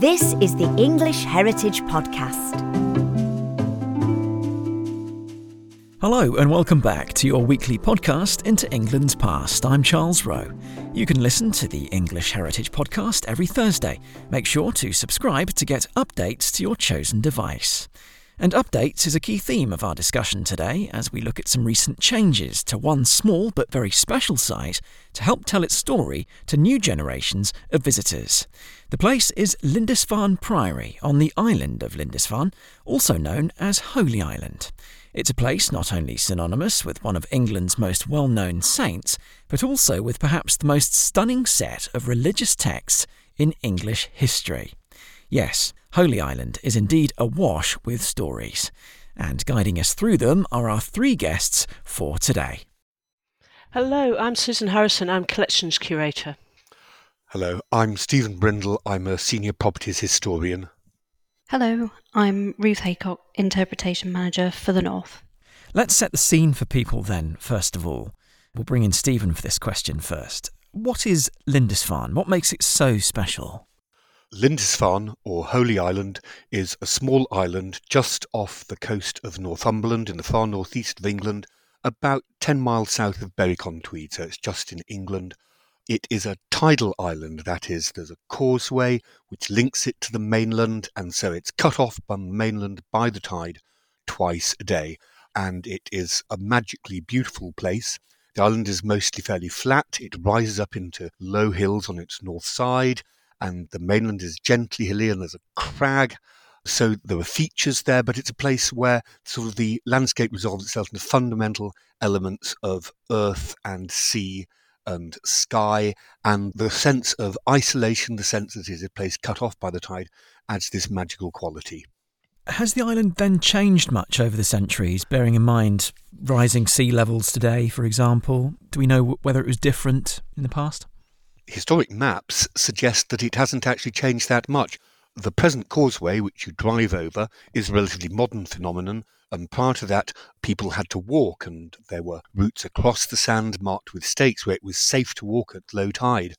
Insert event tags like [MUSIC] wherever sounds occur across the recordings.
This is the English Heritage Podcast. Hello, and welcome back to your weekly podcast into England's past. I'm Charles Rowe. You can listen to the English Heritage Podcast every Thursday. Make sure to subscribe to get updates to your chosen device. And updates is a key theme of our discussion today as we look at some recent changes to one small but very special site to help tell its story to new generations of visitors. The place is Lindisfarne Priory on the island of Lindisfarne, also known as Holy Island. It's a place not only synonymous with one of England's most well known saints, but also with perhaps the most stunning set of religious texts in English history. Yes, Holy Island is indeed awash with stories, and guiding us through them are our three guests for today. Hello, I'm Susan Harrison. I'm Collections Curator. Hello, I'm Steven Brindle. I'm a Senior Properties Historian. Hello, I'm Ruth Haycock, Interpretation Manager for the North. Let's set the scene for people then, first of all. We'll bring in Steven for this question first. What is Lindisfarne? What makes it so special? Lindisfarne, or Holy Island, is a small island just off the coast of Northumberland in the far northeast of England, about 10 miles south of Berwick-on-Tweed, so it's just in England. It is a tidal island, that is, there's a causeway which links it to the mainland, and so it's cut off from the mainland by the tide twice a day. And it is a magically beautiful place. The island is mostly fairly flat. It rises up into low hills on its north side and the mainland is gently hilly and there's a crag. So there were features there, but it's a place where sort of the landscape resolves itself into fundamental elements of earth and sea and sky, and the sense of isolation, the sense that it is a place cut off by the tide, adds this magical quality. Has the island then changed much over the centuries, bearing in mind rising sea levels today, for example? Do we know whether it was different in the past? Historic maps suggest that it hasn't actually changed that much. The present causeway, which you drive over, is a relatively modern phenomenon, and prior to that, people had to walk, and there were routes across the sand marked with stakes where it was safe to walk at low tide.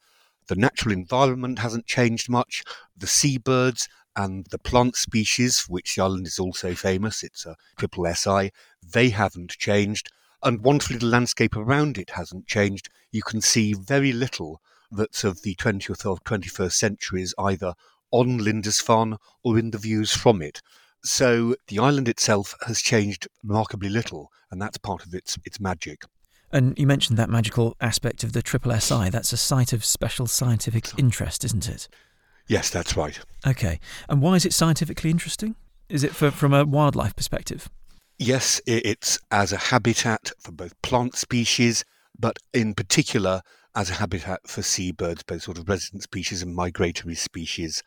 The natural environment hasn't changed much. The seabirds and the plant species, for which the island is also famous, it's a triple SI, they haven't changed. And wonderfully, the landscape around it hasn't changed. You can see very little that's of the 20th or 21st centuries either on Lindisfarne or in the views from it. So the island itself has changed remarkably little, and that's part of its its magic. And you mentioned that magical aspect of the Triple SI. That's a site of special scientific interest, isn't it? Yes, that's right. Okay. And why is it scientifically interesting? Is it for, from a wildlife perspective? Yes, it's as a habitat for both plant species, but in particular as a habitat for seabirds, both sort of resident species and migratory species.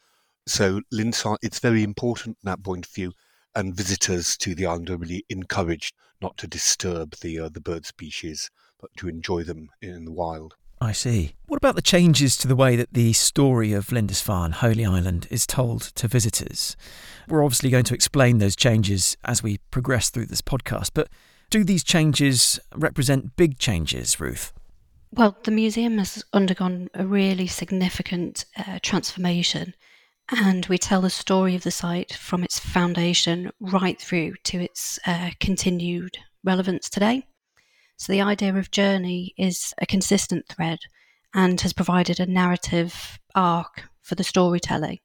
So Lindisfarne, it's very important from that point of view, and visitors to the island are really encouraged not to disturb the uh, the bird species, but to enjoy them in the wild. I see. What about the changes to the way that the story of Lindisfarne, Holy Island, is told to visitors? We're obviously going to explain those changes as we progress through this podcast, but do these changes represent big changes, Ruth? Well, the museum has undergone a really significant uh, transformation, and we tell the story of the site from its foundation right through to its uh, continued relevance today. So, the idea of journey is a consistent thread and has provided a narrative arc for the storytelling.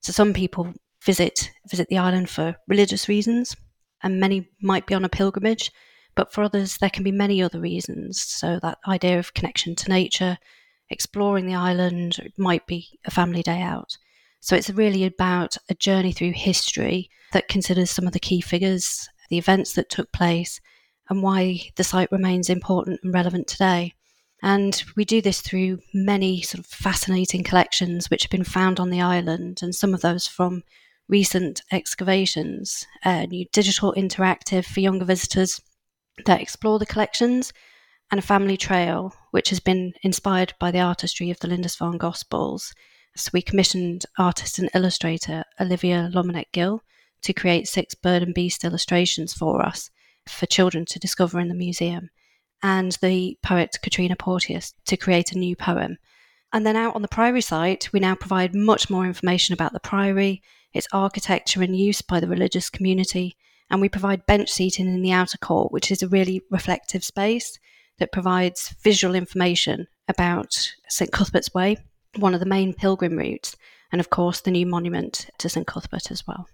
So, some people visit visit the island for religious reasons, and many might be on a pilgrimage but for others, there can be many other reasons. So, that idea of connection to nature, exploring the island, it might be a family day out. So, it's really about a journey through history that considers some of the key figures, the events that took place, and why the site remains important and relevant today. And we do this through many sort of fascinating collections which have been found on the island, and some of those from recent excavations, uh, new digital interactive for younger visitors, that explore the collections, and a family trail, which has been inspired by the artistry of the Lindisfarne Gospels. So we commissioned artist and illustrator Olivia Lomenech Gill to create six bird and beast illustrations for us for children to discover in the museum, and the poet Katrina Porteous to create a new poem. And then out on the Priory site, we now provide much more information about the Priory, its architecture and use by the religious community, and we provide bench seating in the outer court, which is a really reflective space that provides visual information about St Cuthbert's Way, one of the main pilgrim routes, and of course the new monument to St Cuthbert as well.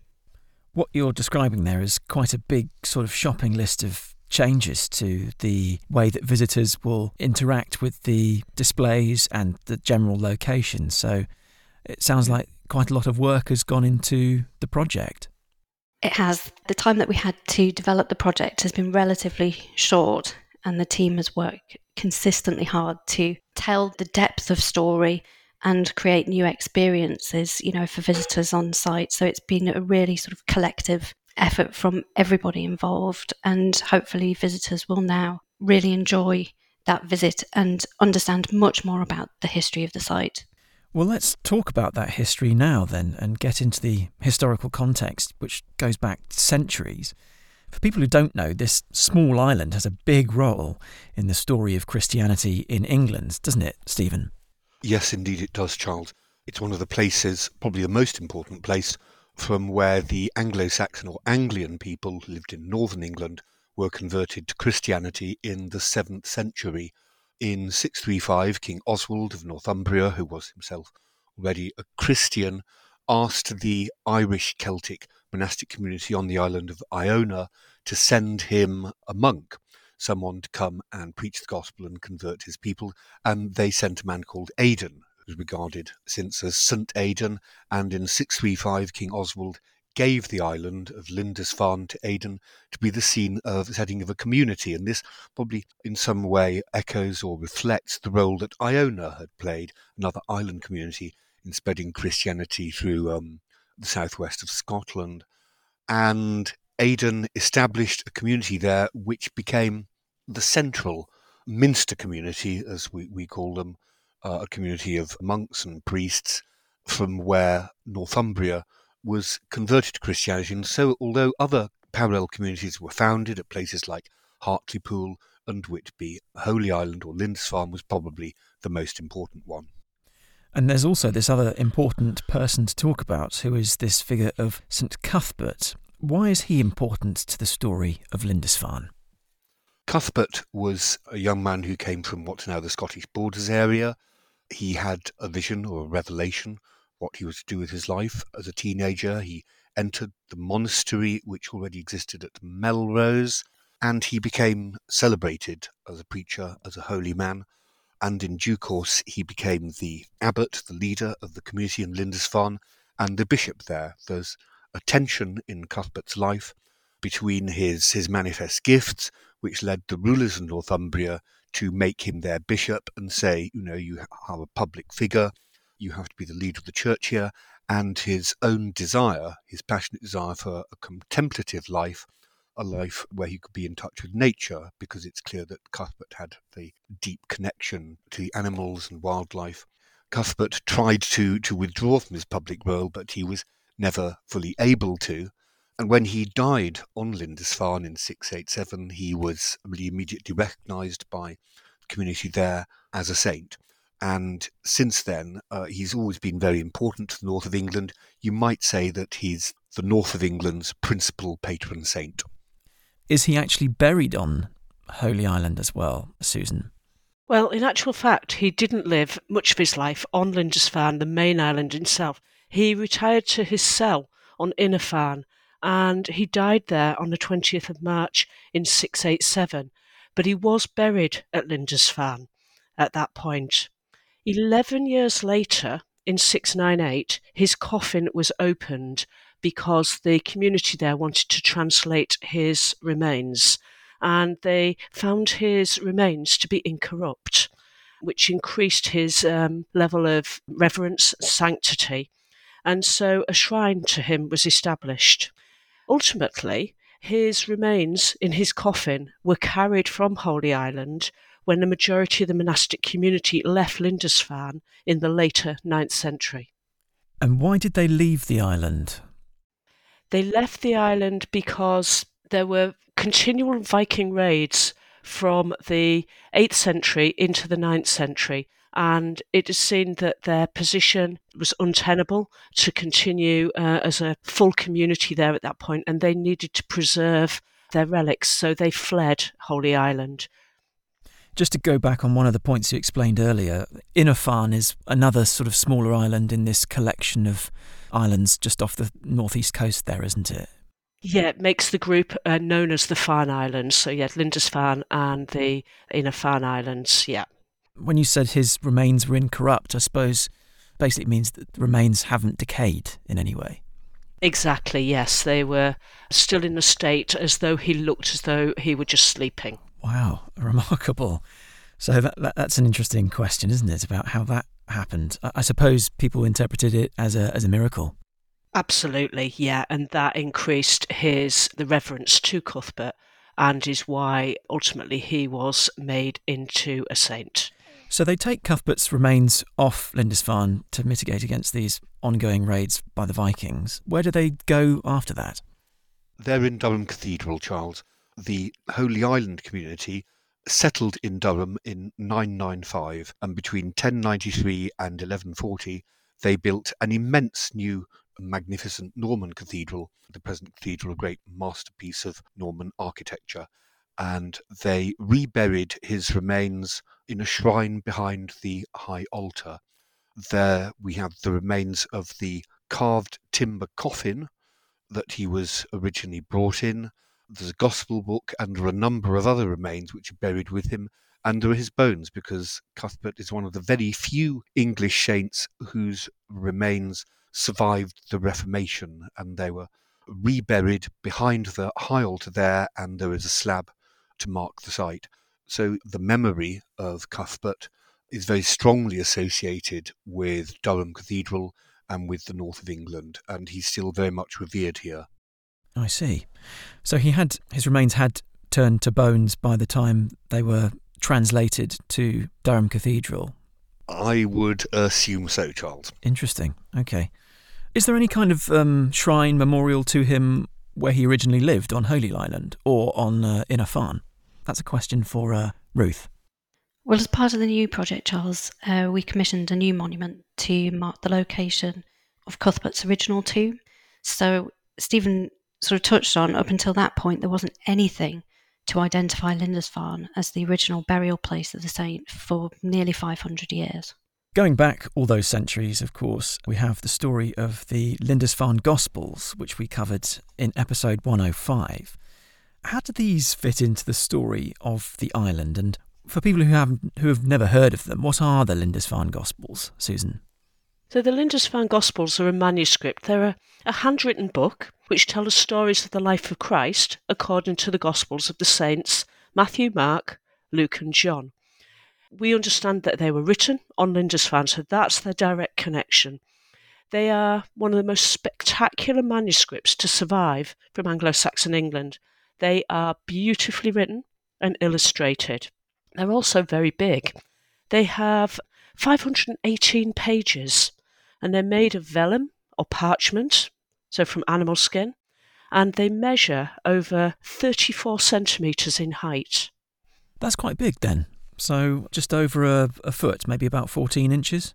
What you're describing there is quite a big sort of shopping list of changes to the way that visitors will interact with the displays and the general location. So it sounds like quite a lot of work has gone into the project. It has. The time that we had to develop the project has been relatively short, and the team has worked consistently hard to tell the depth of story and create new experiences, you know, for visitors on site. So it's been a really sort of collective effort from everybody involved, and hopefully visitors will now really enjoy that visit and understand much more about the history of the site. Well, let's talk about that history now then and get into the historical context, which goes back centuries. For people who don't know, this small island has a big role in the story of Christianity in England, doesn't it, Steven? Yes, indeed it does, Charles. It's one of the places, probably the most important place, from where the Anglo Saxon or Anglian people who lived in northern England were converted to Christianity in the 7th century. In 635, King Oswald of Northumbria, who was himself already a Christian, asked the Irish Celtic monastic community on the island of Iona to send him a monk, someone to come and preach the gospel and convert his people. And they sent a man called Aidan, who was regarded since as St. Aidan. And in 635, King Oswald gave the island of Lindisfarne to Aidan to be the scene of the setting of a community. And this probably in some way echoes or reflects the role that Iona had played, another island community, in spreading Christianity through um, the southwest of Scotland. And Aidan established a community there which became the central Minster community, as we, we call them, uh, a community of monks and priests from where Northumbria was converted to Christianity. And so, although other parallel communities were founded at places like Hartlepool and Whitby, Holy Island or Lindisfarne was probably the most important one. And there's also this other important person to talk about, who is this figure of St. Cuthbert. Why is he important to the story of Lindisfarne? Cuthbert was a young man who came from what's now the Scottish Borders area. He had a vision or a revelation what he was to do with his life. As a teenager, he entered the monastery which already existed at Melrose, and he became celebrated as a preacher, as a holy man and in due course he became the abbot, the leader of the community in Lindisfarne, and the bishop there. There's a tension in Cuthbert's life between his, his manifest gifts, which led the rulers in Northumbria to make him their bishop and say, you know, you are a public figure, you have to be the leader of the church here, and his own desire, his passionate desire for a contemplative life, a life where he could be in touch with nature because it's clear that Cuthbert had the deep connection to the animals and wildlife. Cuthbert tried to, to withdraw from his public role, but he was never fully able to. And when he died on Lindisfarne in 687, he was immediately recognised by the community there as a saint. And since then, uh, he's always been very important to the north of England. You might say that he's the north of England's principal patron saint. Is he actually buried on Holy Island as well, Susan? Well, in actual fact, he didn't live much of his life on Lindisfarne, the main island itself. He retired to his cell on Inner Farne, and he died there on the 20th of March in 687. But he was buried at Lindisfarne at that point. Eleven years later, in 698, his coffin was opened because the community there wanted to translate his remains and they found his remains to be incorrupt, which increased his um, level of reverence, sanctity. And so a shrine to him was established. Ultimately, his remains in his coffin were carried from Holy Island when the majority of the monastic community left Lindisfarne in the later 9th century. And why did they leave the island? They left the island because there were continual Viking raids from the 8th century into the 9th century, and it is seen that their position was untenable to continue uh, as a full community there at that point, and they needed to preserve their relics, so they fled Holy Island. Just to go back on one of the points you explained earlier, Inner Farne is another sort of smaller island in this collection of islands just off the northeast coast there, isn't it? Yeah, it makes the group uh, known as the Farne Islands. So, yeah, Lindisfarne and the Inner Farne Islands, yeah. When you said his remains were incorrupt, I suppose basically means that the remains haven't decayed in any way. Exactly, yes. They were still in a state as though he looked as though he were just sleeping. Wow, remarkable. So that, that, that's an interesting question, isn't it, about how that happened? I, I suppose people interpreted it as a as a miracle. Absolutely, yeah, and that increased his the reverence to Cuthbert, and is why ultimately he was made into a saint. So they take Cuthbert's remains off Lindisfarne to mitigate against these ongoing raids by the Vikings. Where do they go after that? They're in Durham Cathedral, Charles the Holy Island community settled in Durham in 995, and between 1093 and 1140, they built an immense new magnificent Norman cathedral, the present cathedral, a great masterpiece of Norman architecture. And they reburied his remains in a shrine behind the high altar. There we have the remains of the carved timber coffin that he was originally brought in, there's a gospel book and there are a number of other remains which are buried with him are his bones because Cuthbert is one of the very few English saints whose remains survived the Reformation and they were reburied behind the high altar there and there is a slab to mark the site. So the memory of Cuthbert is very strongly associated with Durham Cathedral and with the north of England, and he's still very much revered here. I see. So he had his remains had turned to bones by the time they were translated to Durham Cathedral. I would assume so, Charles. Interesting. Okay. Is there any kind of um, shrine memorial to him where he originally lived on Holy Island or on uh, Inner Farne? That's a question for uh, Ruth. Well, as part of the new project, Charles, uh, we commissioned a new monument to mark the location of Cuthbert's original tomb. So Steven sort of touched on, up until that point, there wasn't anything to identify Lindisfarne as the original burial place of the saint for nearly 500 years. Going back all those centuries, of course, we have the story of the Lindisfarne Gospels, which we covered in episode 105. How do these fit into the story of the island? And for people who have who have never heard of them, what are the Lindisfarne Gospels, Susan? So the Lindisfarne Gospels are a manuscript. They're a, a handwritten book which tell us stories of the life of Christ according to the Gospels of the saints Matthew, Mark, Luke, and John. We understand that they were written on Lindisfarne, so that's their direct connection. They are one of the most spectacular manuscripts to survive from Anglo Saxon England. They are beautifully written and illustrated. They're also very big. They have 518 pages and they're made of vellum or parchment, so from animal skin, and they measure over 34 centimetres in height. That's quite big then. So just over a, a foot, maybe about 14 inches?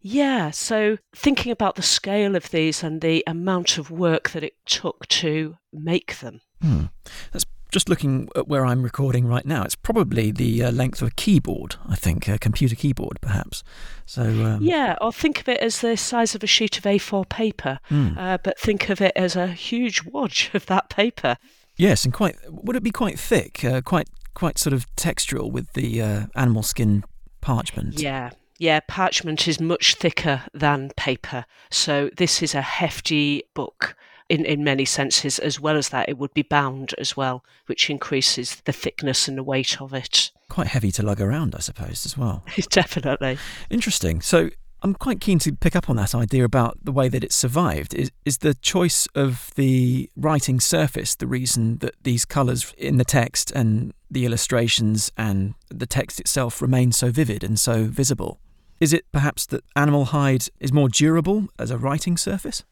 Yeah, so thinking about the scale of these and the amount of work that it took to make them. Hmm. That's just looking at where I'm recording right now, it's probably the uh, length of a keyboard, I think, a computer keyboard, perhaps. So um, Yeah, or think of it as the size of a sheet of A4 paper, mm. uh, but think of it as a huge wad of that paper. Yes, and quite, would it be quite thick, uh, quite, quite sort of textural with the uh, animal skin parchment? Yeah, yeah, parchment is much thicker than paper. So this is a hefty book in, in many senses. As well as that, it would be bound as well, which increases the thickness and the weight of it. Quite heavy to lug around, I suppose, as well. [LAUGHS] Definitely. Interesting. So I'm quite keen to pick up on that idea about the way that it survived. Is, is the choice of the writing surface the reason that these colours in the text and the illustrations and the text itself remain so vivid and so visible? Is it perhaps that animal hide is more durable as a writing surface?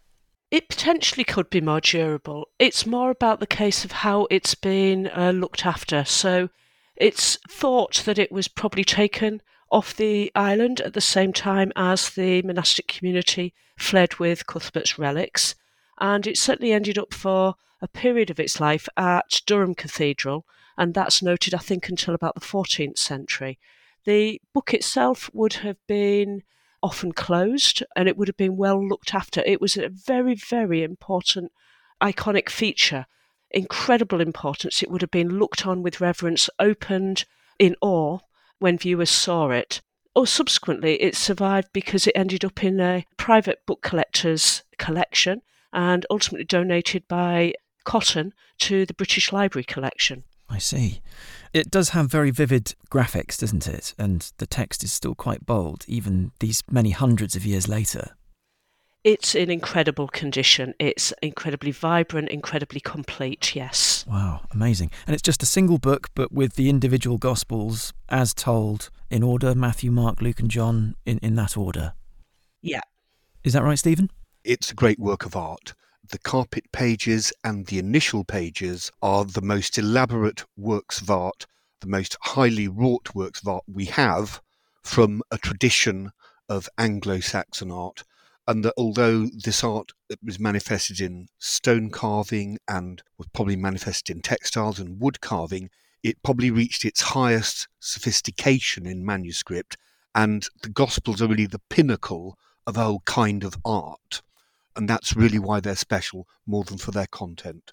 It potentially could be more durable. It's more about the case of how it's been uh, looked after. So it's thought that it was probably taken off the island at the same time as the monastic community fled with Cuthbert's relics. And it certainly ended up for a period of its life at Durham Cathedral, and that's noted, I think, until about the 14th century. The book itself would have been often closed and it would have been well looked after. It was a very, very important iconic feature, incredible importance. It would have been looked on with reverence, opened in awe when viewers saw it. Or subsequently, it survived because it ended up in a private book collector's collection and ultimately donated by Cotton to the British Library collection. I see. It does have very vivid graphics, doesn't it? And the text is still quite bold, even these many hundreds of years later. It's in incredible condition. It's incredibly vibrant, incredibly complete, yes. Wow, amazing. And it's just a single book, but with the individual Gospels as told in order Matthew, Mark, Luke, and John in, in that order. Yeah. Is that right, Steven? It's a great work of art. The carpet pages and the initial pages are the most elaborate works of art, the most highly wrought works of art we have from a tradition of Anglo Saxon art and that although this art was manifested in stone carving and was probably manifested in textiles and wood carving, it probably reached its highest sophistication in manuscript, and the Gospels are really the pinnacle of a whole kind of art. And that's really why they're special, more than for their content.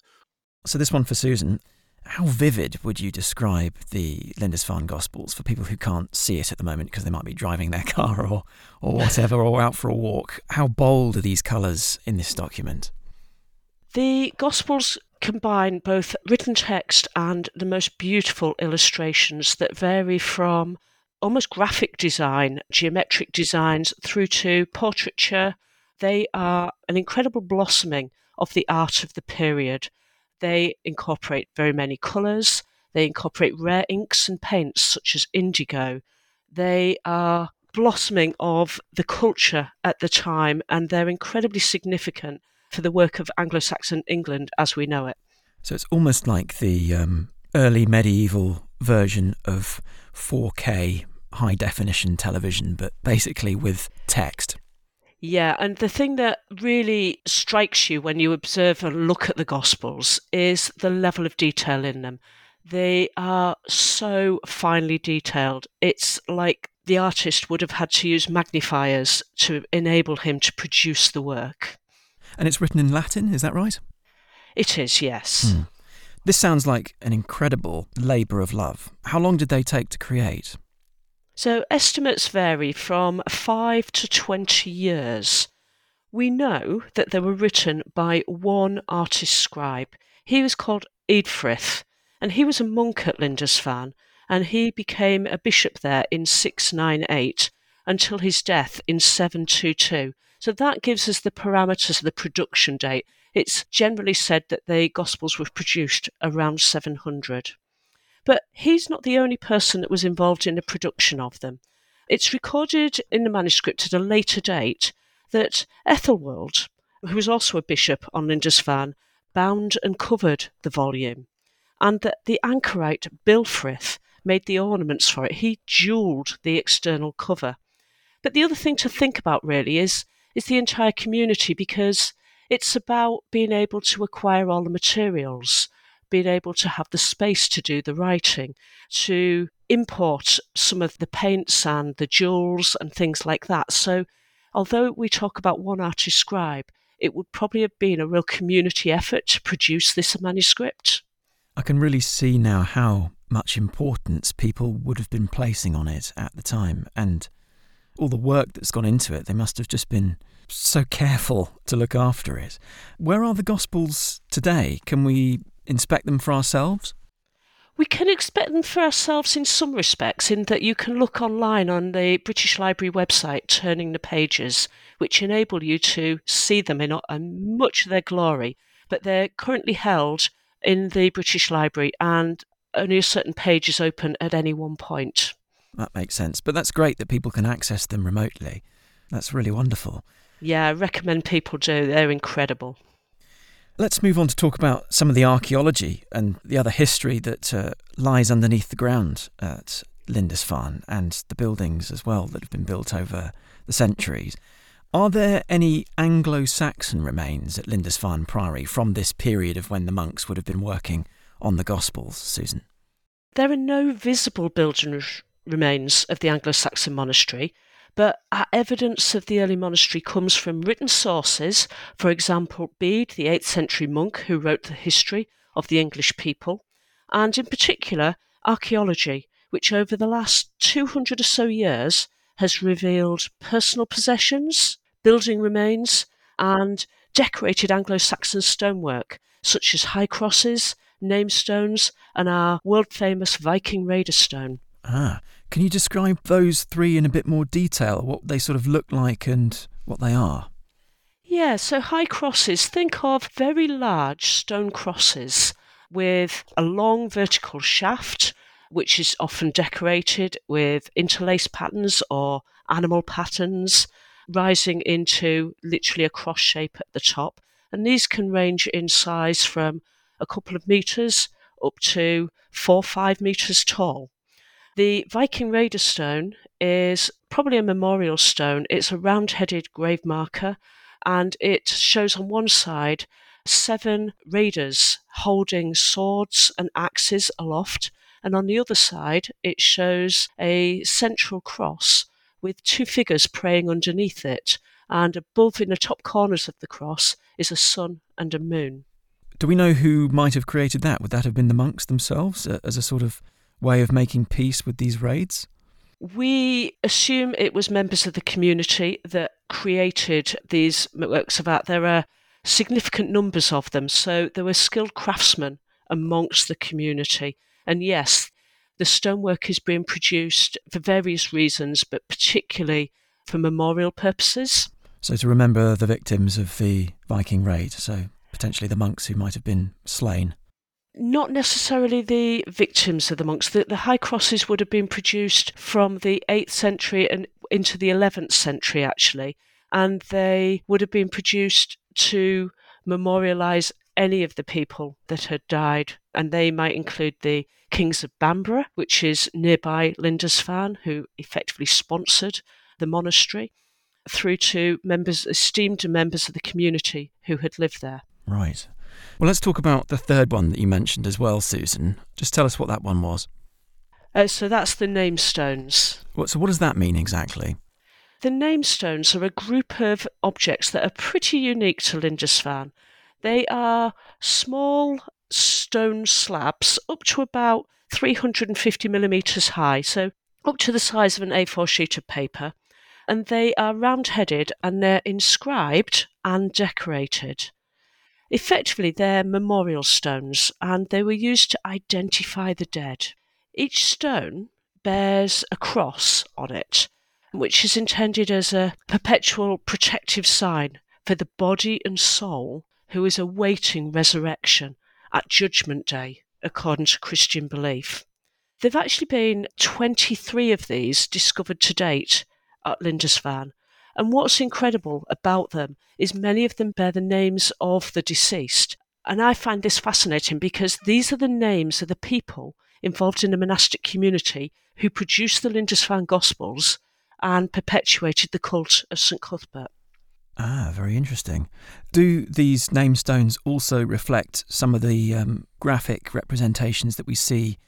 So, this one for Susan. How vivid would you describe the Lindisfarne Gospels for people who can't see it at the moment because they might be driving their [LAUGHS] car or, or whatever, or out for a walk? How bold are these colours in this document? The Gospels combine both written text and the most beautiful illustrations that vary from almost graphic design, geometric designs, through to portraiture. They are an incredible blossoming of the art of the period. They incorporate very many colours. They incorporate rare inks and paints such as indigo. They are blossoming of the culture at the time and they're incredibly significant for the work of Anglo Saxon England as we know it. So it's almost like the um, early medieval version of 4K high definition television, but basically with text. Yeah, and the thing that really strikes you when you observe and look at the Gospels is the level of detail in them. They are so finely detailed. It's like the artist would have had to use magnifiers to enable him to produce the work. And it's written in Latin, is that right? It is, yes. Hmm. This sounds like an incredible labour of love. How long did they take to create? So estimates vary from 5 to 20 years. We know that they were written by one artist scribe. He was called Eadfrith, and he was a monk at Lindisfarne, and he became a bishop there in 698 until his death in 722. So that gives us the parameters of the production date. It's generally said that the Gospels were produced around 700. But he's not the only person that was involved in the production of them. It's recorded in the manuscript at a later date that Ethelwold, who was also a bishop on Lindisfarne, bound and covered the volume, and that the anchorite Bilfrith made the ornaments for it. He jewelled the external cover. But the other thing to think about really is is the entire community because it's about being able to acquire all the materials being able to have the space to do the writing, to import some of the paints and the jewels and things like that. So, although we talk about one artist scribe, it would probably have been a real community effort to produce this manuscript. I can really see now how much importance people would have been placing on it at the time and all the work that's gone into it. They must have just been so careful to look after it. Where are the Gospels today? Can we inspect them for ourselves? We can inspect them for ourselves in some respects, in that you can look online on the British Library website, turning the pages, which enable you to see them in much of their glory. But they're currently held in the British Library, and only a certain page is open at any one point. That makes sense. But that's great that people can access them remotely. That's really wonderful. Yeah, I recommend people do. They're incredible. Let's move on to talk about some of the archaeology and the other history that uh, lies underneath the ground at Lindisfarne and the buildings as well that have been built over the centuries. Are there any Anglo Saxon remains at Lindisfarne Priory from this period of when the monks would have been working on the Gospels, Susan? There are no visible building remains of the Anglo Saxon monastery, but our evidence of the early monastery comes from written sources, for example, Bede, the 8th century monk who wrote the history of the English people, and in particular, archaeology, which over the last 200 or so years has revealed personal possessions, building remains, and decorated Anglo Saxon stonework, such as high crosses, namestones, and our world famous Viking Raider stone. Ah, can you describe those three in a bit more detail, what they sort of look like and what they are? Yeah, so high crosses, think of very large stone crosses with a long vertical shaft, which is often decorated with interlaced patterns or animal patterns, rising into literally a cross shape at the top. And these can range in size from a couple of meters up to four or five meters tall. The Viking Raider stone is probably a memorial stone. It's a round headed grave marker and it shows on one side seven raiders holding swords and axes aloft, and on the other side it shows a central cross with two figures praying underneath it, and above in the top corners of the cross is a sun and a moon. Do we know who might have created that? Would that have been the monks themselves uh, as a sort of way of making peace with these raids? We assume it was members of the community that created these works of art. There are significant numbers of them, so there were skilled craftsmen amongst the community. And yes, the stonework is being produced for various reasons, but particularly for memorial purposes. So, to remember the victims of the Viking raid. So, potentially the monks who might have been slain? Not necessarily the victims of the monks. The, the high crosses would have been produced from the 8th century and into the 11th century, actually, and they would have been produced to memorialise any of the people that had died, and they might include the kings of Bamburgh, which is nearby Lindisfarne, who effectively sponsored the monastery, through to members, esteemed members of the community who had lived there. Right. Well, let's talk about the third one that you mentioned as well, Susan. Just tell us what that one was. Uh, so that's the namestones. What, so, what does that mean exactly? The name stones are a group of objects that are pretty unique to Lindisfarne. They are small stone slabs up to about 350 millimetres high, so up to the size of an A4 sheet of paper, and they are round headed and they're inscribed and decorated. Effectively, they're memorial stones and they were used to identify the dead. Each stone bears a cross on it, which is intended as a perpetual protective sign for the body and soul who is awaiting resurrection at Judgment Day, according to Christian belief. There have actually been 23 of these discovered to date at Lindisfarne, and what's incredible about them is many of them bear the names of the deceased. And I find this fascinating because these are the names of the people involved in the monastic community who produced the Lindisfarne Gospels and perpetuated the cult of St Cuthbert. Ah, very interesting. Do these name stones also reflect some of the um, graphic representations that we see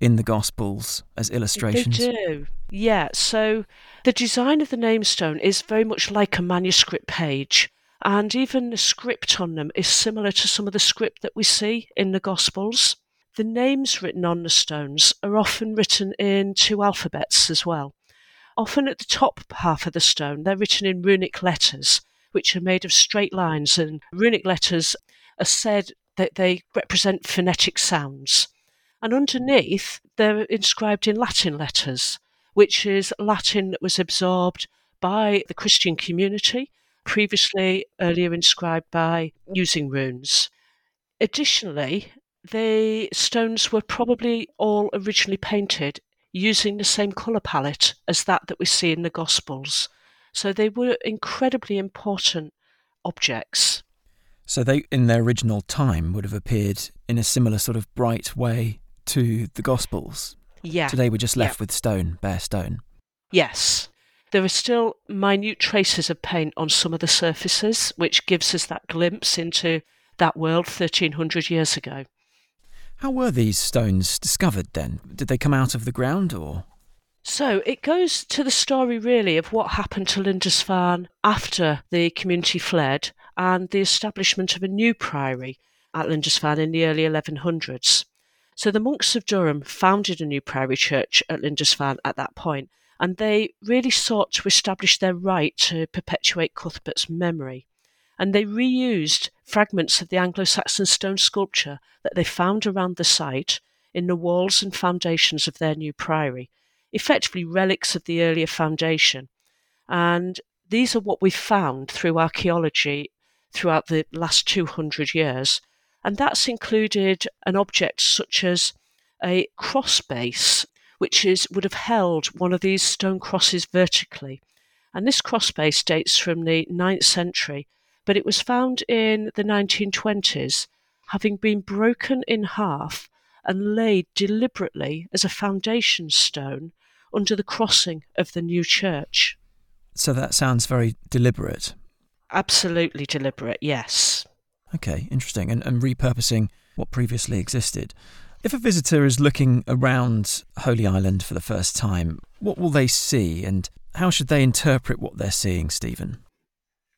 in the Gospels as illustrations? They do. Yeah. So the design of the namestone is very much like a manuscript page. And even the script on them is similar to some of the script that we see in the Gospels. The names written on the stones are often written in two alphabets as well. Often at the top half of the stone, they're written in runic letters, which are made of straight lines, and runic letters are said that they represent phonetic sounds. And underneath, they're inscribed in Latin letters, which is Latin that was absorbed by the Christian community, previously earlier inscribed by using runes. Additionally, the stones were probably all originally painted using the same colour palette as that that we see in the Gospels. So they were incredibly important objects. So they, in their original time, would have appeared in a similar sort of bright way to the Gospels. Yeah. Today we're just left yeah. with stone, bare stone. Yes. There are still minute traces of paint on some of the surfaces, which gives us that glimpse into that world 1300 years ago. How were these stones discovered then? Did they come out of the ground or? So it goes to the story really of what happened to Lindisfarne after the community fled and the establishment of a new priory at Lindisfarne in the early 1100s. So the monks of Durham founded a new priory church at Lindisfarne at that point, and they really sought to establish their right to perpetuate Cuthbert's memory. And they reused fragments of the Anglo Saxon stone sculpture that they found around the site in the walls and foundations of their new priory effectively relics of the earlier foundation. And these are what we've found through archaeology throughout the last 200 years. And that's included an object such as a cross base, which is, would have held one of these stone crosses vertically. And this cross base dates from the 9th century, but it was found in the 1920s, having been broken in half and laid deliberately as a foundation stone under the crossing of the new church. So that sounds very deliberate. Absolutely deliberate, yes. Okay, interesting. And, and repurposing what previously existed. If a visitor is looking around Holy Island for the first time, what will they see and how should they interpret what they're seeing, Steven?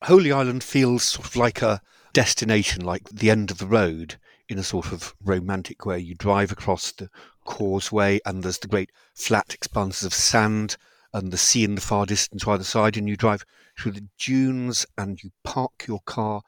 Holy Island feels sort of like a destination, like the end of the road in a sort of romantic way. You drive across the causeway, and there's the great flat expanses of sand and the sea in the far distance either side, and you drive through the dunes and you park your car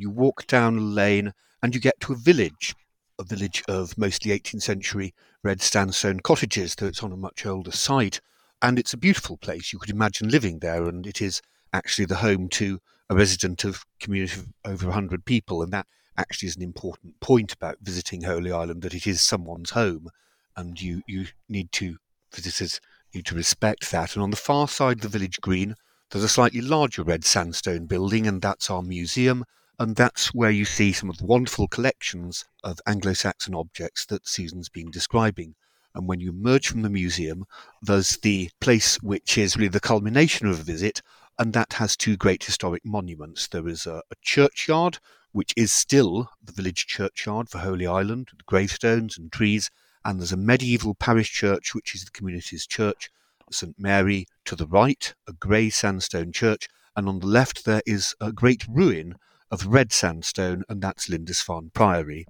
you walk down a lane and you get to a village, a village of mostly 18th century red sandstone cottages, though it's on a much older site. And it's a beautiful place. You could imagine living there, and it is actually the home to a resident of community of over 100 people, and that actually is an important point about visiting Holy Island that it is someone's home, and you you need to visitors need to respect that. And on the far side of the village green, there's a slightly larger red sandstone building, and that's our museum. And that's where you see some of the wonderful collections of Anglo Saxon objects that Susan's been describing. And when you emerge from the museum, there's the place which is really the culmination of a visit, and that has two great historic monuments. There is a, a churchyard which is still the village churchyard for Holy Island, with gravestones and trees, and there's a medieval parish church, which is the community's church, St Mary, to the right, a grey sandstone church, and on the left there is a great ruin of red sandstone, and that's Lindisfarne Priory.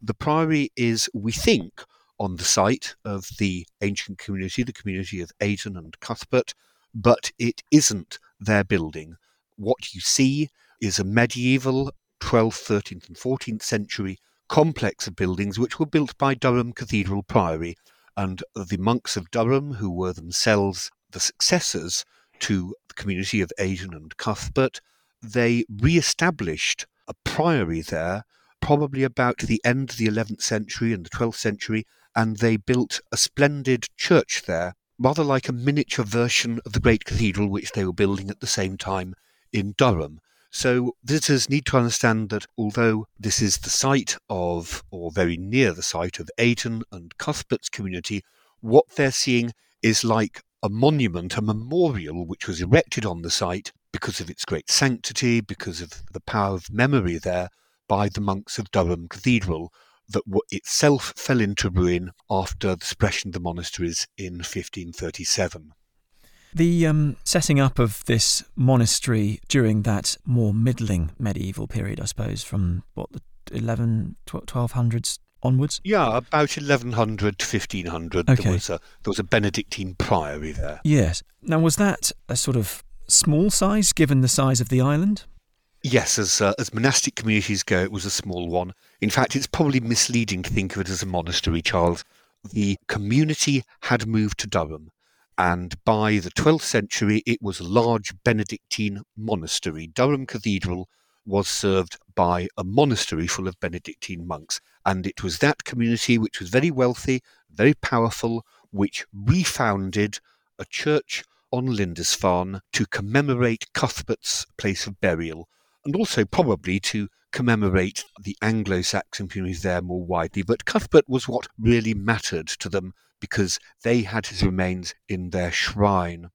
The priory is, we think, on the site of the ancient community, the community of Aidan and Cuthbert, but it isn't their building. What you see is a medieval 12th, 13th, and 14th century complex of buildings which were built by Durham Cathedral Priory and the monks of Durham, who were themselves the successors to the community of Aidan and Cuthbert, they re established a priory there, probably about the end of the 11th century and the 12th century, and they built a splendid church there, rather like a miniature version of the great cathedral which they were building at the same time in Durham. So visitors need to understand that although this is the site of, or very near the site of Aidan and Cuthbert's community, what they're seeing is like a monument, a memorial which was erected on the site because of its great sanctity, because of the power of memory there by the monks of Durham Cathedral, that itself fell into ruin after the suppression of the monasteries in 1537. The um, setting up of this monastery during that more middling medieval period, I suppose, from what the 11, 1200s onwards? Yeah, about 1100 to 1500. Okay. There, was a, there was a Benedictine priory there. Yes. Now, was that a sort of small size given the size of the island? Yes, as uh, as monastic communities go, it was a small one. In fact, it's probably misleading to think of it as a monastery, Charles. The community had moved to Durham and by the 12th century it was a large Benedictine monastery. Durham Cathedral was served by a monastery full of Benedictine monks, and it was that community which was very wealthy, very powerful, which refounded a church on Lindisfarne to commemorate Cuthbert's place of burial, and also probably to commemorate the Anglo Saxon community there more widely. But Cuthbert was what really mattered to them because they had his remains in their shrine.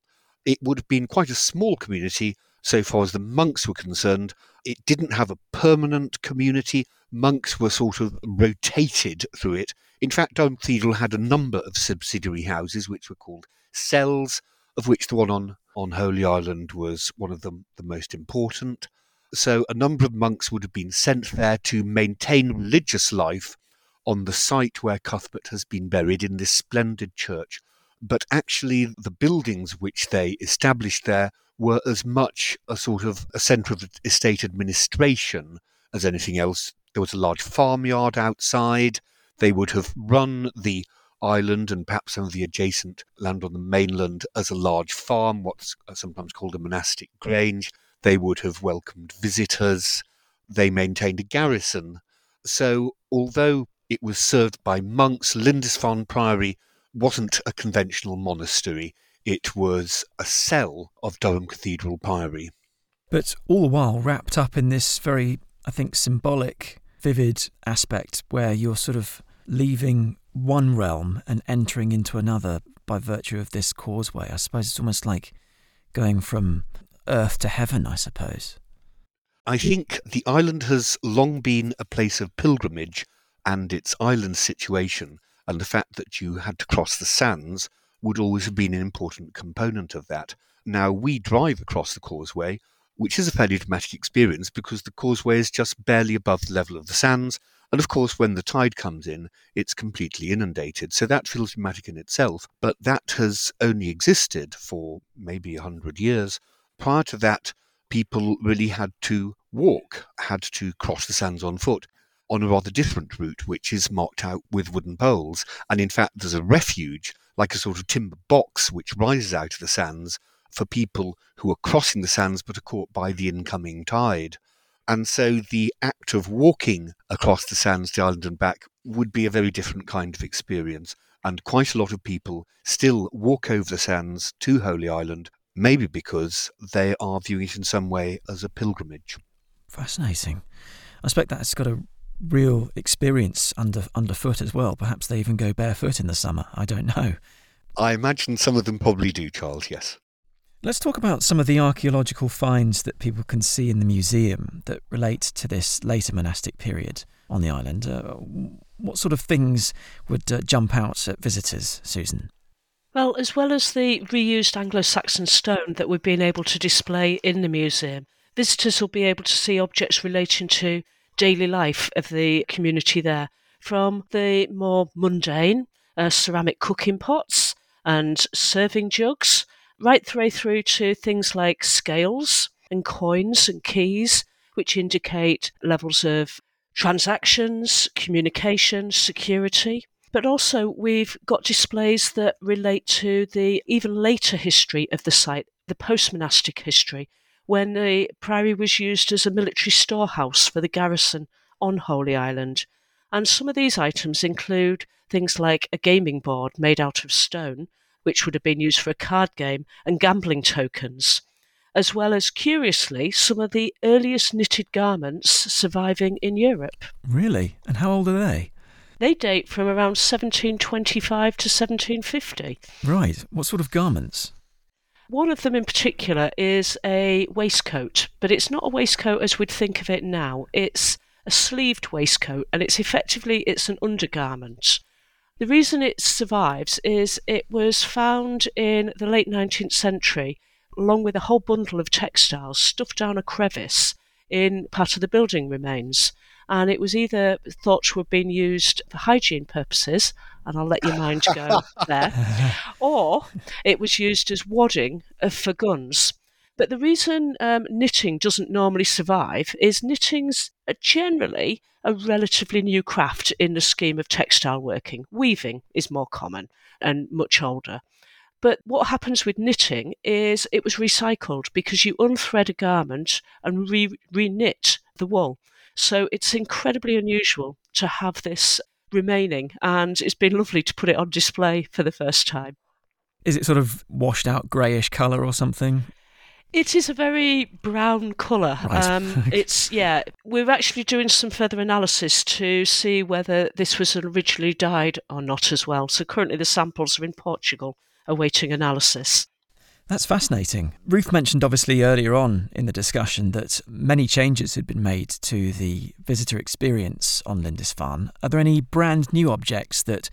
It would have been quite a small community so far as the monks were concerned. It didn't have a permanent community. Monks were sort of rotated through it. In fact, Durham had a number of subsidiary houses, which were called cells, of which the one on, on Holy Island was one of them, the most important. So a number of monks would have been sent there to maintain religious life on the site where Cuthbert has been buried in this splendid church. But actually, the buildings which they established there were as much a sort of a centre of estate administration as anything else. There was a large farmyard outside. They would have run the island and perhaps some of the adjacent land on the mainland as a large farm, what's uh, sometimes called a monastic grange. They would have welcomed visitors. They maintained a garrison. So, although it was served by monks, Lindisfarne Priory wasn't a conventional monastery. It was a cell of Durham Cathedral Priory. But all the while wrapped up in this very, I think, symbolic, vivid aspect where you're sort of leaving one realm and entering into another by virtue of this causeway. I suppose it's almost like going from earth to heaven, I suppose. I think the island has long been a place of pilgrimage, and its island situation and the fact that you had to cross the sands would always have been an important component of that. Now, we drive across the causeway, which is a fairly dramatic experience because the causeway is just barely above the level of the sands, and of course, when the tide comes in, it's completely inundated. So that feels dramatic in itself. But that has only existed for maybe a hundred years. Prior to that, people really had to walk, had to cross the sands on foot on a rather different route, which is marked out with wooden poles. And in fact, there's a refuge, like a sort of timber box, which rises out of the sands for people who are crossing the sands but are caught by the incoming tide. And so the act of walking across the sands to Island and back would be a very different kind of experience. And quite a lot of people still walk over the sands to Holy Island, maybe because they are viewing it in some way as a pilgrimage. Fascinating. I expect that's got a real experience under underfoot as well. Perhaps they even go barefoot in the summer. I don't know. I imagine some of them probably do, Charles, yes. Let's talk about some of the archaeological finds that people can see in the museum that relate to this later monastic period on the island. Uh, what sort of things would uh, jump out at visitors, Susan? Well, as well as the reused Anglo Saxon stone that we've been able to display in the museum, visitors will be able to see objects relating to daily life of the community there, from the more mundane uh, ceramic cooking pots and serving jugs right the way through to things like scales and coins and keys, which indicate levels of transactions, communication, security. But also, we've got displays that relate to the even later history of the site, the post monastic history, when the priory was used as a military storehouse for the garrison on Holy Island. And some of these items include things like a gaming board made out of stone, which would have been used for a card game, and gambling tokens, as well as, curiously, some of the earliest knitted garments surviving in Europe. Really? And how old are they? They date from around 1725 to 1750. Right. What sort of garments? One of them in particular is a waistcoat, but it's not a waistcoat as we'd think of it now. It's a sleeved waistcoat, and it's effectively it's an undergarment. The reason it survives is it was found in the late 19th century, along with a whole bundle of textiles stuffed down a crevice in part of the building remains. And it was either thought to have been used for hygiene purposes, and I'll let your mind go [LAUGHS] there, or it was used as wadding uh, for guns. But the reason um, knitting doesn't normally survive is knitting's generally a relatively new craft in the scheme of textile working. Weaving is more common and much older. But what happens with knitting is it was recycled because you unthread a garment and re knit the wool. So it's incredibly unusual to have this remaining, and it's been lovely to put it on display for the first time. Is it sort of washed out greyish colour or something? It is a very brown colour. Right. Um, [LAUGHS] it's yeah. We're actually doing some further analysis to see whether this was originally dyed or not as well. So currently the samples are in Portugal awaiting analysis. That's fascinating. Ruth mentioned obviously earlier on in the discussion that many changes had been made to the visitor experience on Lindisfarne. Are there any brand new objects that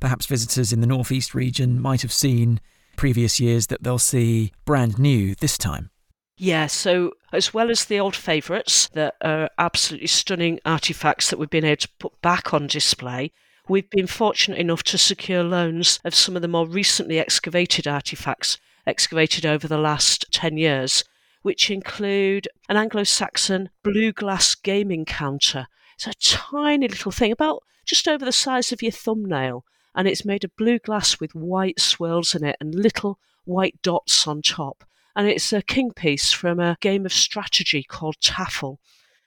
perhaps visitors in the northeast region might have seen previous years that they'll see brand new this time? Yeah, so as well as the old favourites that are absolutely stunning artefacts that we've been able to put back on display, we've been fortunate enough to secure loans of some of the more recently excavated artefacts excavated over the last 10 years, which include an Anglo Saxon blue glass gaming counter. It's a tiny little thing, about just over the size of your thumbnail, and it's made of blue glass with white swirls in it and little white dots on top. And it's a king piece from a game of strategy called Tafl.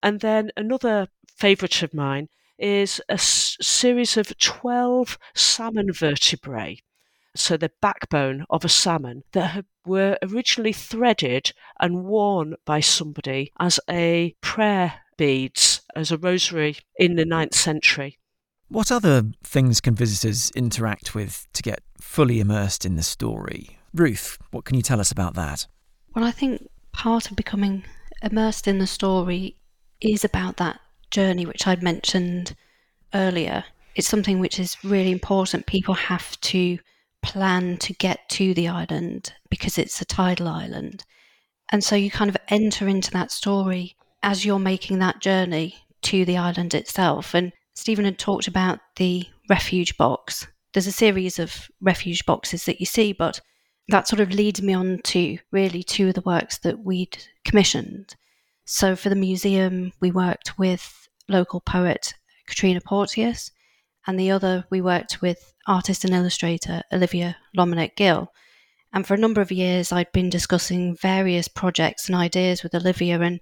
And then another favourite of mine is a s- series of 12 salmon vertebrae. So the backbone of a salmon that were originally threaded and worn by somebody as a prayer beads, as a rosary in the ninth century. What other things can visitors interact with to get fully immersed in the story? Ruth, what can you tell us about that? Well, I think part of becoming immersed in the story is about that journey, which I'd mentioned earlier. It's something which is really important. People have to plan to get to the island because it's a tidal island. And so you kind of enter into that story as you're making that journey to the island itself. And Steven had talked about the refuge box. There's a series of refuge boxes that you see, but that sort of leads me on to really two of the works that we'd commissioned. So for the museum, we worked with local poet Katrina Porteous, and the other we worked with artist and illustrator Olivia Lomenech Gill. And for a number of years, I'd been discussing various projects and ideas with Olivia, and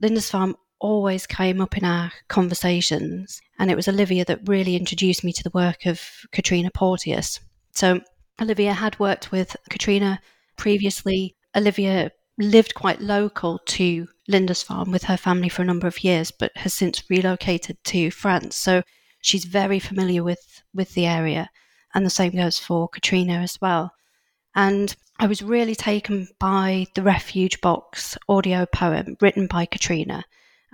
Lindisfarne always came up in our conversations. And it was Olivia that really introduced me to the work of Katrina Porteous. So Olivia had worked with Katrina previously. Olivia lived quite local to Lindisfarne with her family for a number of years, but has since relocated to France. So she's very familiar with, with the area. And the same goes for Katrina as well. And I was really taken by the Refuge Box audio poem written by Katrina.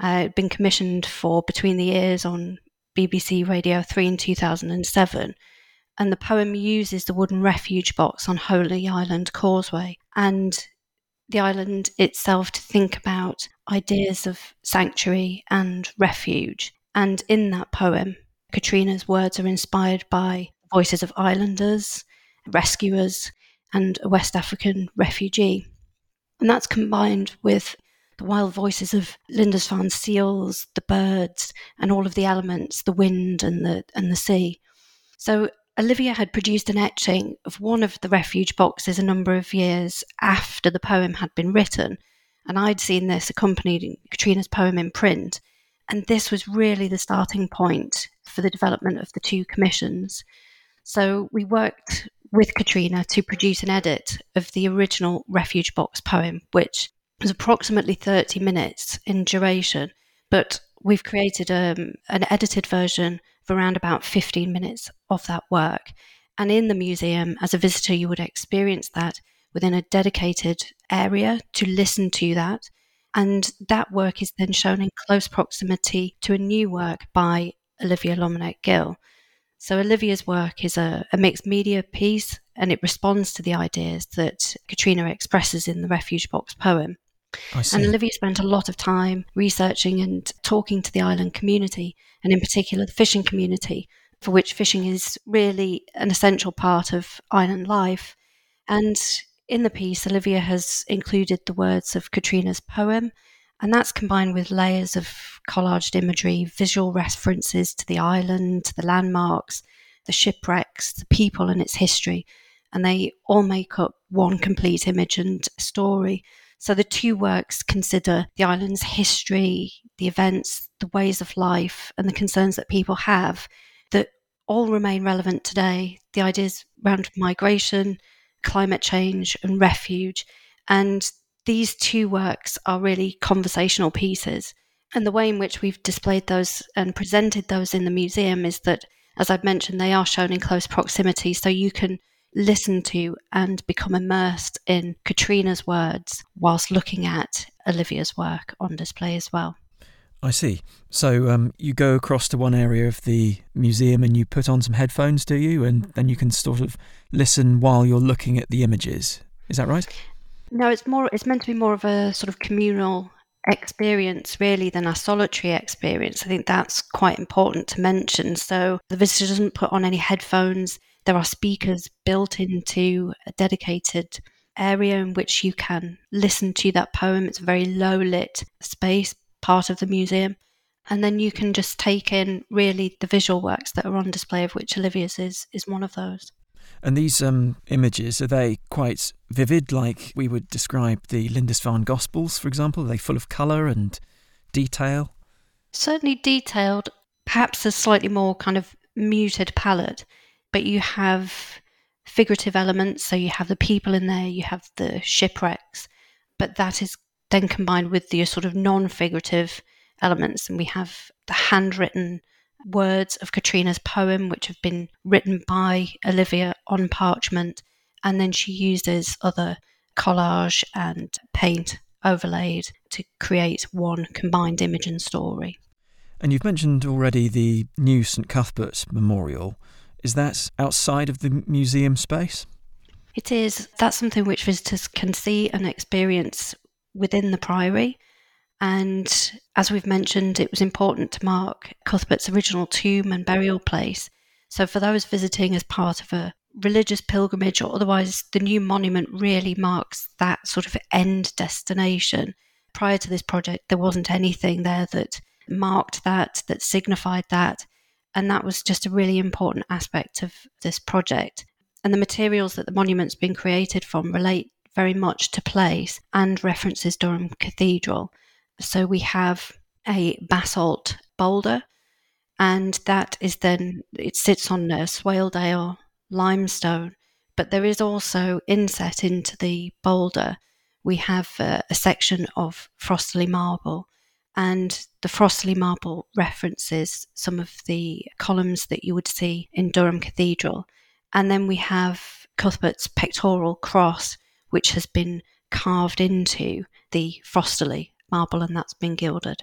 Uh, been commissioned for Between the Ears on BBC Radio 3 in 2007 and the poem uses the wooden refuge box on Holy Island Causeway and the island itself to think about ideas of sanctuary and refuge. And in that poem, Katrina's words are inspired by voices of islanders, rescuers, and a West African refugee. And that's combined with the wild voices of Lindisfarne seals, the birds, and all of the elements, the wind and the and the sea. So Olivia had produced an etching of one of the refuge boxes a number of years after the poem had been written, and I'd seen this accompanied Katrina's poem in print. And this was really the starting point for the development of the two commissions. So we worked with Katrina to produce an edit of the original Refuge Box poem, which was approximately 30 minutes in duration, but we've created um, an edited version of around about 15 minutes of that work. And in the museum, as a visitor, you would experience that within a dedicated area to listen to that. And that work is then shown in close proximity to a new work by Olivia Lomenech Gill. So, Olivia's work is a, a mixed media piece and it responds to the ideas that Katrina expresses in the Refuge Box poem. And Olivia spent a lot of time researching and talking to the island community, and in particular the fishing community, for which fishing is really an essential part of island life. And in the piece, Olivia has included the words of Katrina's poem, and that's combined with layers of collaged imagery, visual references to the island, to the landmarks, the shipwrecks, the people, and its history. And they all make up one complete image and story. So the two works consider the island's history, the events, the ways of life, and the concerns that people have that all remain relevant today. The ideas around migration, climate change, and refuge. And these two works are really conversational pieces. And the way in which we've displayed those and presented those in the museum is that, as I've mentioned, they are shown in close proximity. So you can listen to and become immersed in Katrina's words whilst looking at Olivia's work on display as well. I see. So um, you go across to one area of the museum and you put on some headphones, do you? And then you can sort of listen while you're looking at the images. Is that right? No, it's more. It's meant to be more of a sort of communal experience, really, than a solitary experience. I think that's quite important to mention. So the visitor doesn't put on any headphones. There are speakers built into a dedicated area in which you can listen to that poem. It's a very low lit space, part of the museum. And then you can just take in really the visual works that are on display, of which Olivia's is, is one of those. And these um, images, are they quite vivid, like we would describe the Lindisfarne Gospels, for example? Are they full of colour and detail? Certainly detailed, perhaps a slightly more kind of muted palette, but you have figurative elements. So you have the people in there, you have the shipwrecks, but that is then combined with the sort of non figurative elements. And we have the handwritten words of Katrina's poem, which have been written by Olivia on parchment. And then she uses other collage and paint overlaid to create one combined image and story. And you've mentioned already the new St Cuthbert Memorial. Is that outside of the museum space? It is. That's something which visitors can see and experience within the Priory. And as we've mentioned, it was important to mark Cuthbert's original tomb and burial place. So, for those visiting as part of a religious pilgrimage or otherwise, the new monument really marks that sort of end destination. Prior to this project, there wasn't anything there that marked that, that signified that. And that was just a really important aspect of this project. And the materials that the monument's been created from relate very much to place and references Durham Cathedral. So we have a basalt boulder, and that is then, it sits on a Swaledale limestone. But there is also inset into the boulder, we have a, a section of Frosterley marble. And the Frosterley marble references some of the columns that you would see in Durham Cathedral. And then we have Cuthbert's pectoral cross, which has been carved into the Frosterley marble and that's been gilded.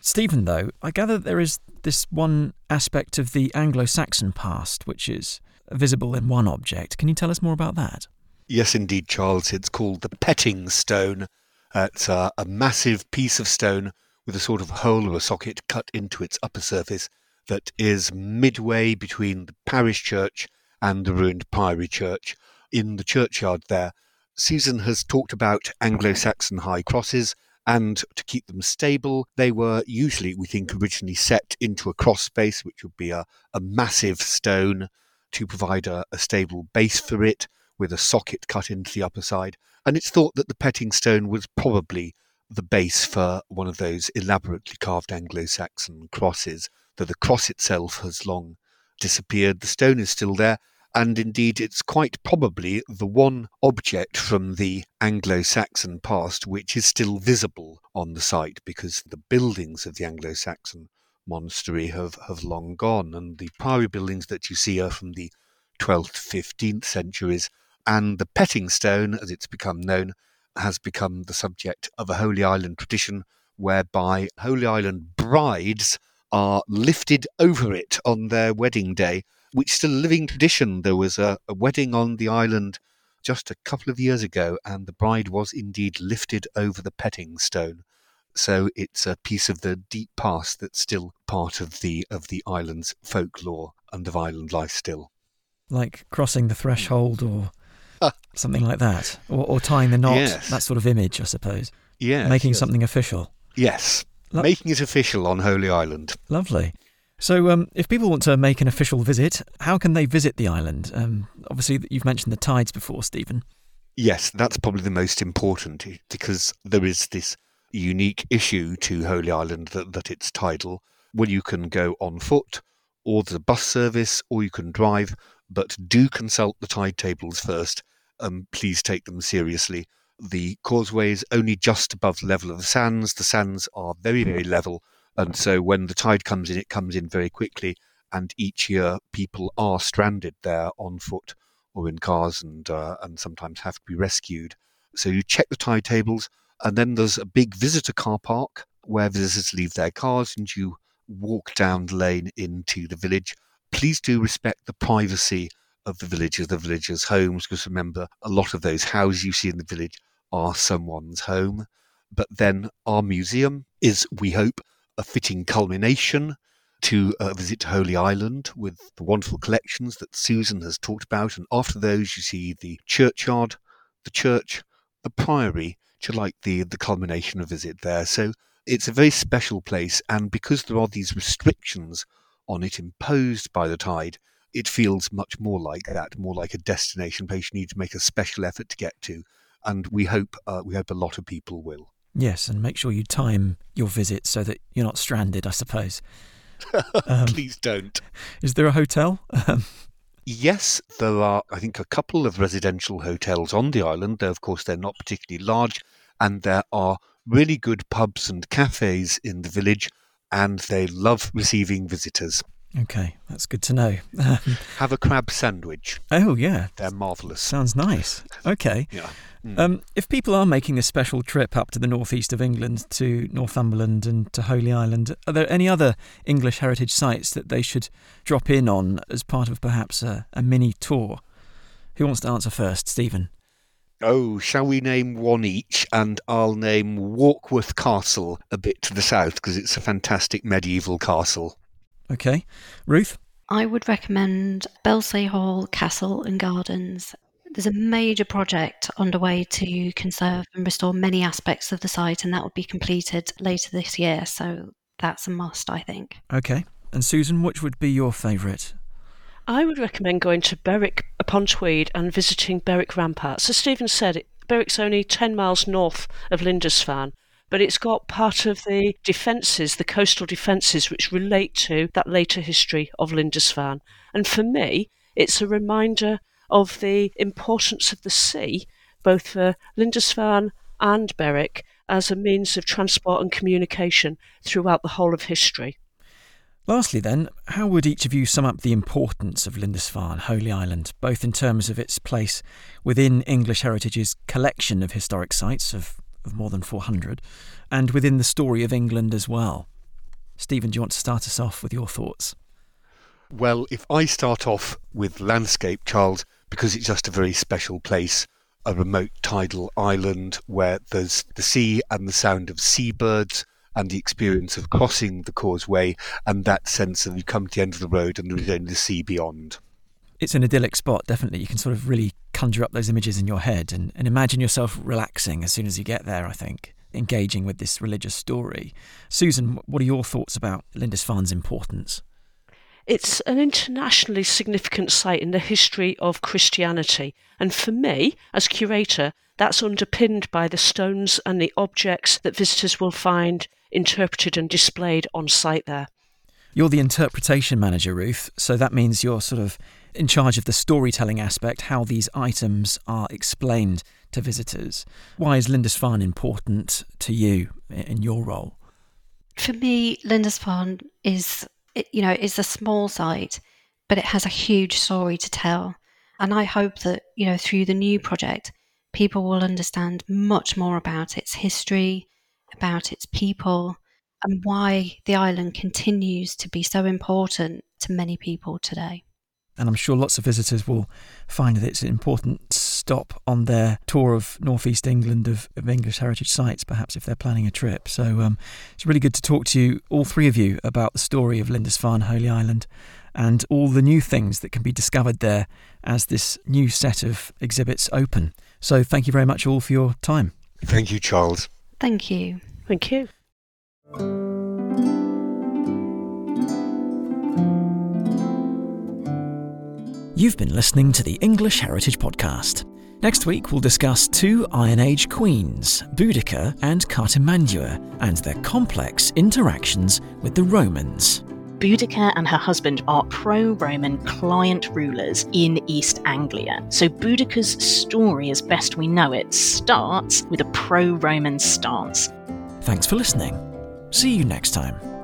Steven, though, I gather there is this one aspect of the Anglo Saxon past which is visible in one object. Can you tell us more about that? Yes, indeed, Charles. It's called the petting stone. Uh, it's a massive piece of stone with a sort of hole or a socket cut into its upper surface that is midway between the parish church and the ruined priory church. In the churchyard there, Susan has talked about Anglo Saxon high crosses, and to keep them stable, they were usually, we think, originally set into a cross space, which would be a, a massive stone to provide a, a stable base for it with a socket cut into the upper side. And it's thought that the petting stone was probably the base for one of those elaborately carved Anglo Saxon crosses, though the cross itself has long disappeared. The stone is still there, and indeed it's quite probably the one object from the Anglo Saxon past which is still visible on the site because the buildings of the Anglo Saxon monastery have, have long gone, and the priory buildings that you see are from the 12th, 15th centuries, and the petting stone, as it's become known, has become the subject of a Holy Island tradition whereby Holy Island brides are lifted over it on their wedding day which is still a living tradition. There was a, a wedding on the island just a couple of years ago, and the bride was indeed lifted over the petting stone. So it's a piece of the deep past that's still part of the of the island's folklore and of island life still. Like crossing the threshold or [LAUGHS] something like that. Or, or tying the knot, yes. that sort of image, I suppose. Yeah. Making yes. something official. Yes. Lo- Making it official on Holy Island. Lovely. So, um, if people want to make an official visit, how can they visit the island? Um, obviously, you've mentioned the tides before, Steven. Yes, that's probably the most important because there is this unique issue to Holy Island that, that it's tidal. Well, you can go on foot, or there's a bus service, or you can drive, but do consult the tide tables first. Um, please take them seriously. The causeway is only just above the level of the sands. The sands are very, very level. And so when the tide comes in, it comes in very quickly. And each year, people are stranded there on foot or in cars and, uh, and sometimes have to be rescued. So you check the tide tables. And then there's a big visitor car park where visitors leave their cars and you walk down the lane into the village. Please do respect the privacy of the villagers, the villagers' homes, because remember, a lot of those houses you see in the village are someone's home. But then our museum is, we hope, a fitting culmination to a visit to Holy Island with the wonderful collections that Susan has talked about. And after those, you see the churchyard, the church, the priory, to like the, the culmination of visit there. So it's a very special place. And because there are these restrictions on it imposed by the tide, it feels much more like that, more like a destination place you need to make a special effort to get to. And we hope uh, we hope a lot of people will. Yes, and make sure you time your visit so that you're not stranded, I suppose. [LAUGHS] Um, Please don't. Is there a hotel? yes, there are, I think, a couple of residential hotels on the island. Though, of course, they're not particularly large. And there are really good pubs and cafes in the village, and they love receiving visitors. Okay, that's good to know. [LAUGHS] Have a crab sandwich. Oh, yeah. They're marvellous. Sounds nice. Okay. yeah. Mm. Um, if people are making a special trip up to the northeast of England to Northumberland and to Holy Island, are there any other English heritage sites that they should drop in on as part of perhaps a, a mini tour? Who wants to answer first? Steven. Oh, shall we name one each? And I'll name Warkworth Castle a bit to the south because it's a fantastic medieval castle. Okay. Ruth? I would recommend Belsay Hall Castle and Gardens. There's a major project underway to conserve and restore many aspects of the site, and that will be completed later this year. So that's a must, I think. Okay. And Susan, which would be your favourite? I would recommend going to Berwick upon Tweed and visiting Berwick Ramparts. As Steven said, Berwick's only 10 miles north of Lindisfarne, but it's got part of the defences, the coastal defences, which relate to that later history of Lindisfarne. And for me, it's a reminder of the importance of the sea, both for Lindisfarne and Berwick, as a means of transport and communication throughout the whole of history. Lastly, then, how would each of you sum up the importance of Lindisfarne, Holy Island, both in terms of its place within English Heritage's collection of historic sites of, of more than 400, and within the story of England as well? Steven, do you want to start us off with your thoughts? Well, if I start off with landscape, Charles, because it's just a very special place, a remote tidal island where there's the sea and the sound of seabirds and the experience of crossing the causeway and that sense of you come to the end of the road and there is only the sea beyond. It's an idyllic spot, definitely. You can sort of really conjure up those images in your head and, and imagine yourself relaxing as soon as you get there, I think, engaging with this religious story. Susan, what are your thoughts about Lindisfarne's importance? It's an internationally significant site in the history of Christianity. And for me, as curator, that's underpinned by the stones and the objects that visitors will find interpreted and displayed on site there. You're the interpretation manager, Ruth, so that means you're sort of in charge of the storytelling aspect, how these items are explained to visitors. Why is Lindisfarne important to you in your role? For me, Lindisfarne is, you know, it's a small site, but it has a huge story to tell. And I hope that, you know, through the new project, people will understand much more about its history, about its people, and why the island continues to be so important to many people today. And I'm sure lots of visitors will find that it's an important stop on their tour of northeast England of, of English heritage sites, perhaps if they're planning a trip. So um, it's really good to talk to you, all three of you, about the story of Lindisfarne, Holy Island, and all the new things that can be discovered there as this new set of exhibits open. So thank you very much all for your time. Thank you, Charles. Thank you. Thank you. You've been listening to the English Heritage Podcast. Next week, we'll discuss two Iron Age queens, Boudica and Cartimandua, and their complex interactions with the Romans. Boudicca and her husband are pro Roman client rulers in East Anglia. So Boudicca's story, as best we know it, starts with a pro Roman stance. Thanks for listening. See you next time.